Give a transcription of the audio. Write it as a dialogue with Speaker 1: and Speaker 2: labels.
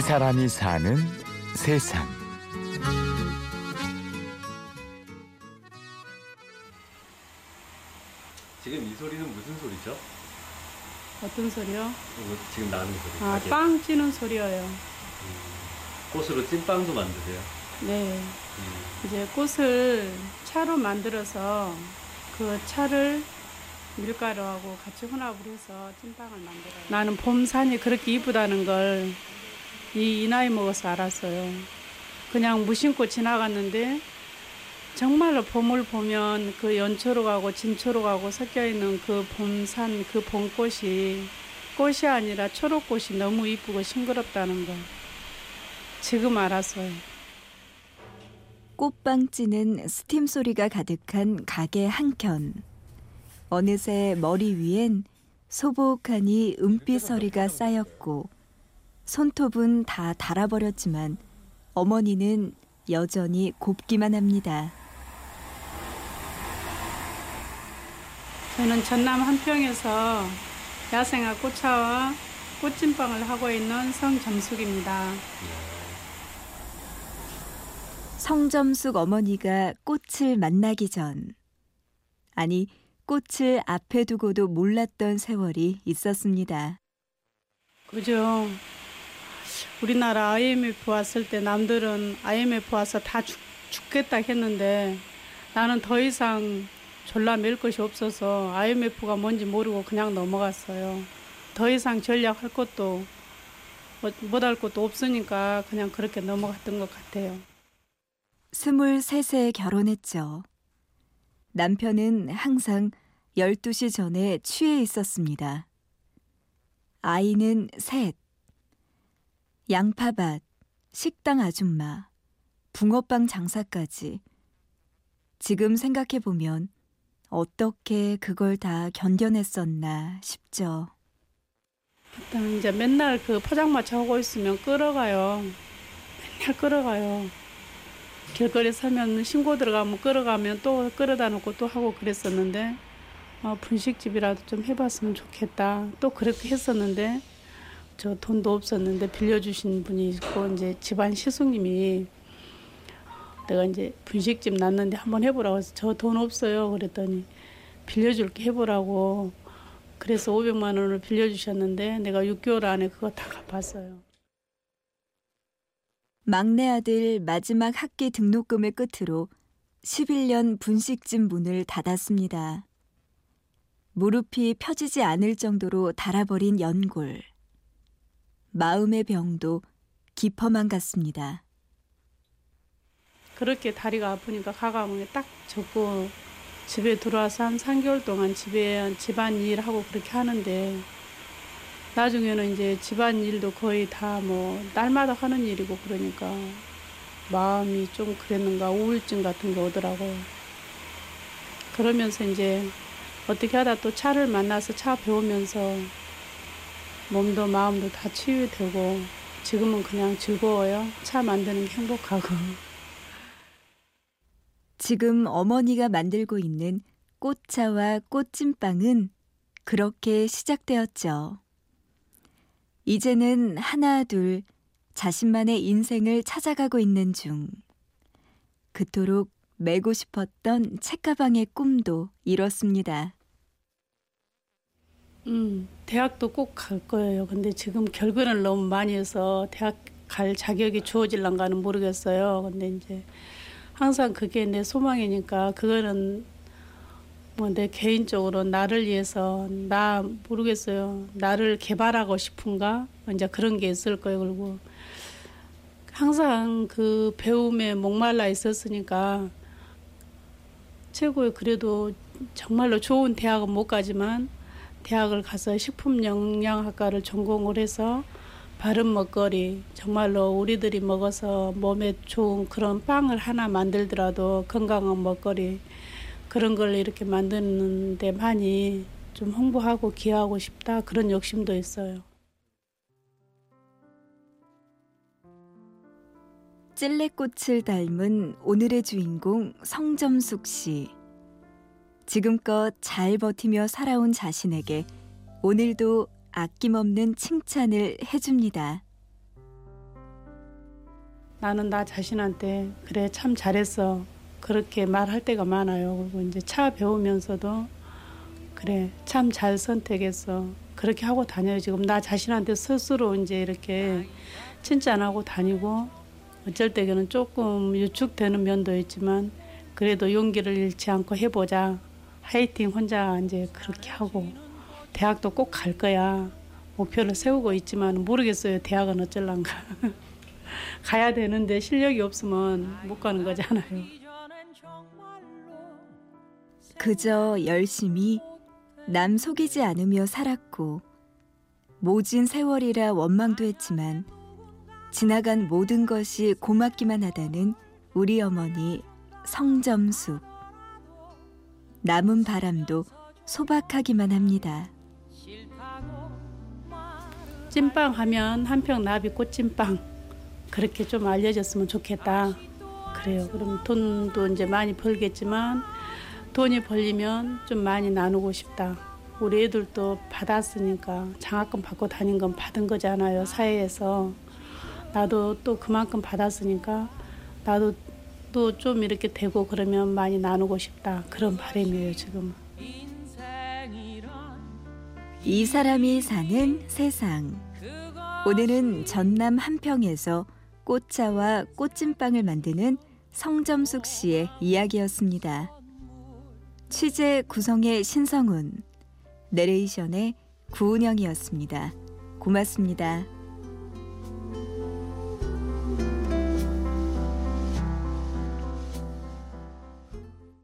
Speaker 1: 이 사람이 사는 세상.
Speaker 2: 지금 이 소리는 무슨 소리죠?
Speaker 3: 어떤 소리요?
Speaker 2: 이거 지금 나는 소리.
Speaker 3: 아,
Speaker 2: 가게.
Speaker 3: 빵 찌는 소리예요.
Speaker 2: 꽃으로 찐빵도 만드세요.
Speaker 3: 네.
Speaker 2: 음.
Speaker 3: 이제 꽃을 차로 만들어서 그 차를 밀가루하고 같이 혼합을 해서 찐빵을 만들어요. 나는 봄산이 그렇게 이쁘다는 걸 이, 이 나이 먹어서 알았어요. 그냥 무심코 지나갔는데 정말로 봄을 보면 그 연초록하고 진초록하고 섞여 있는 그 봄산 그 봄꽃이 꽃이 아니라 초록꽃이 너무 이쁘고 싱그럽다는 거 지금 알았어요.
Speaker 4: 꽃빵 찌는 스팀 소리가 가득한 가게 한켠. 어느새 머리 위엔 소복하니 은빛 서리가 쌓였고 손톱은 다 닳아버렸지만 어머니는 여전히 곱기만 합니다.
Speaker 3: 저는 전남 한평에서 야생화 꽃차와 꽃찐빵을 하고 있는 성점숙입니다.
Speaker 4: 성점숙 어머니가 꽃을 만나기 전 아니 꽃을 앞에 두고도 몰랐던 세월이 있었습니다.
Speaker 3: 그죠. 우리나라 IMF 왔을 때 남들은 IMF 와서 다 죽, 죽겠다 했는데 나는 더 이상 졸라 맬 것이 없어서 IMF가 뭔지 모르고 그냥 넘어갔어요. 더 이상 전략할 것도 못할 것도 없으니까 그냥 그렇게 넘어갔던 것 같아요.
Speaker 4: 23세에 결혼했죠. 남편은 항상 12시 전에 취해 있었습니다. 아이는 셋. 양파밭, 식당 아줌마, 붕어빵 장사까지. 지금 생각해보면 어떻게 그걸 다 견뎌냈었나 싶죠.
Speaker 3: 일단 이제 맨날 그 포장마차 하고 있으면 끌어가요. 맨날 끌어가요. 길거리 서면 신고 들어가면 끌어가면 또 끌어다 놓고 또 하고 그랬었는데 어, 분식집이라도 좀 해봤으면 좋겠다. 또 그렇게 했었는데 저 돈도 없었는데 빌려주신 분이 있고 이제 집안 시숙님이 내가 이제 분식집 났는데 한번 해보라고 해서 저 돈 없어요. 그랬더니 빌려줄게 해보라고 그래서 500만 원을 빌려주셨는데 내가 6개월 안에 그거 다 갚았어요.
Speaker 4: 막내 아들 마지막 학기 등록금을 끝으로 11년 분식집 문을 닫았습니다. 무릎이 펴지지 않을 정도로 닳아버린 연골. 마음의 병도 깊어만 갔습니다.
Speaker 3: 그렇게 다리가 아프니까 가가면 딱 접고 집에 들어와서 한 3개월 동안 집에 집안 일하고 그렇게 하는데 나중에는 이제 집안 일도 거의 다 뭐 날마다 하는 일이고 그러니까 마음이 좀 그랬는가 우울증 같은 게 오더라고요. 그러면서 이제 어떻게 하다 또 차를 만나서 차 배우면서 몸도 마음도 다 치유되고 지금은 그냥 즐거워요. 차 만드는 게 행복하고.
Speaker 4: 지금 어머니가 만들고 있는 꽃차와 꽃찐빵은 그렇게 시작되었죠. 이제는 하나 둘 자신만의 인생을 찾아가고 있는 중. 그토록 메고 싶었던 책가방의 꿈도 이뤘습니다.
Speaker 3: 음, 대학도 꼭 갈 거예요. 근데 지금 결근을 너무 많이 해서 대학 갈 자격이 주어질란가는 모르겠어요. 근데 이제 항상 그게 내 소망이니까 그거는 뭐 내 개인적으로 나를 위해서 나 모르겠어요. 나를 개발하고 싶은가? 이제 그런 게 있을 거예요. 그리고 항상 그 배움에 목말라 있었으니까 최고의 그래도 정말로 좋은 대학은 못 가지만 대학을 가서 식품영양학과를 전공을 해서 바른 먹거리 정말로 우리들이 먹어서 몸에 좋은 그런 빵을 하나 만들더라도 건강한 먹거리 그런 걸 이렇게 만드는데 많이 좀 홍보하고 기여하고 싶다 그런 욕심도 있어요.
Speaker 4: 찔레꽃을 닮은 오늘의 주인공 성점숙 씨. 지금껏 잘 버티며 살아온 자신에게 오늘도 아낌없는 칭찬을 해줍니다.
Speaker 3: 나는 나 자신한테 그래 참 잘했어 그렇게 말할 때가 많아요. 그리고 이제 차 배우면서도 그래 참 잘 선택했어 그렇게 하고 다녀요. 지금 나 자신한테 스스로 이제 이렇게 칭찬하고 다니고 어쩔 때는 조금 유축되는 면도 있지만 그래도 용기를 잃지 않고 해보자. 화이팅 혼자 이제 그렇게 하고 대학도 꼭 갈 거야. 목표를 세우고 있지만 모르겠어요. 대학은 어쩔란가. 가야 되는데 실력이 없으면 못 가는 거잖아요.
Speaker 4: 그저 열심히 남 속이지 않으며 살았고 모진 세월이라 원망도 했지만 지나간 모든 것이 고맙기만 하다는 우리 어머니 성점숙 남은 바람도 소박하기만 합니다.
Speaker 3: 찐빵 하면 한평 나비 꽃 찐빵 그렇게 좀 알려졌으면 좋겠다. 그래요. 그럼 돈도 이제 많이 벌겠지만 돈이 벌리면 좀 많이 나누고 싶다. 우리 애들도 받았으니까 장학금 받고 다닌 건 받은 거잖아요. 사회에서 나도 또 그만큼 받았으니까 나도 또 좀 이렇게 되고 그러면 많이 나누고 싶다. 그런 바람이에요 지금.
Speaker 4: 이 사람이 사는 세상. 오늘은 전남 한평에서 꽃차와 꽃찐빵을 만드는 성점숙 씨의 이야기였습니다. 취재 구성의 신성훈, 내레이션의 구은영이었습니다. 고맙습니다.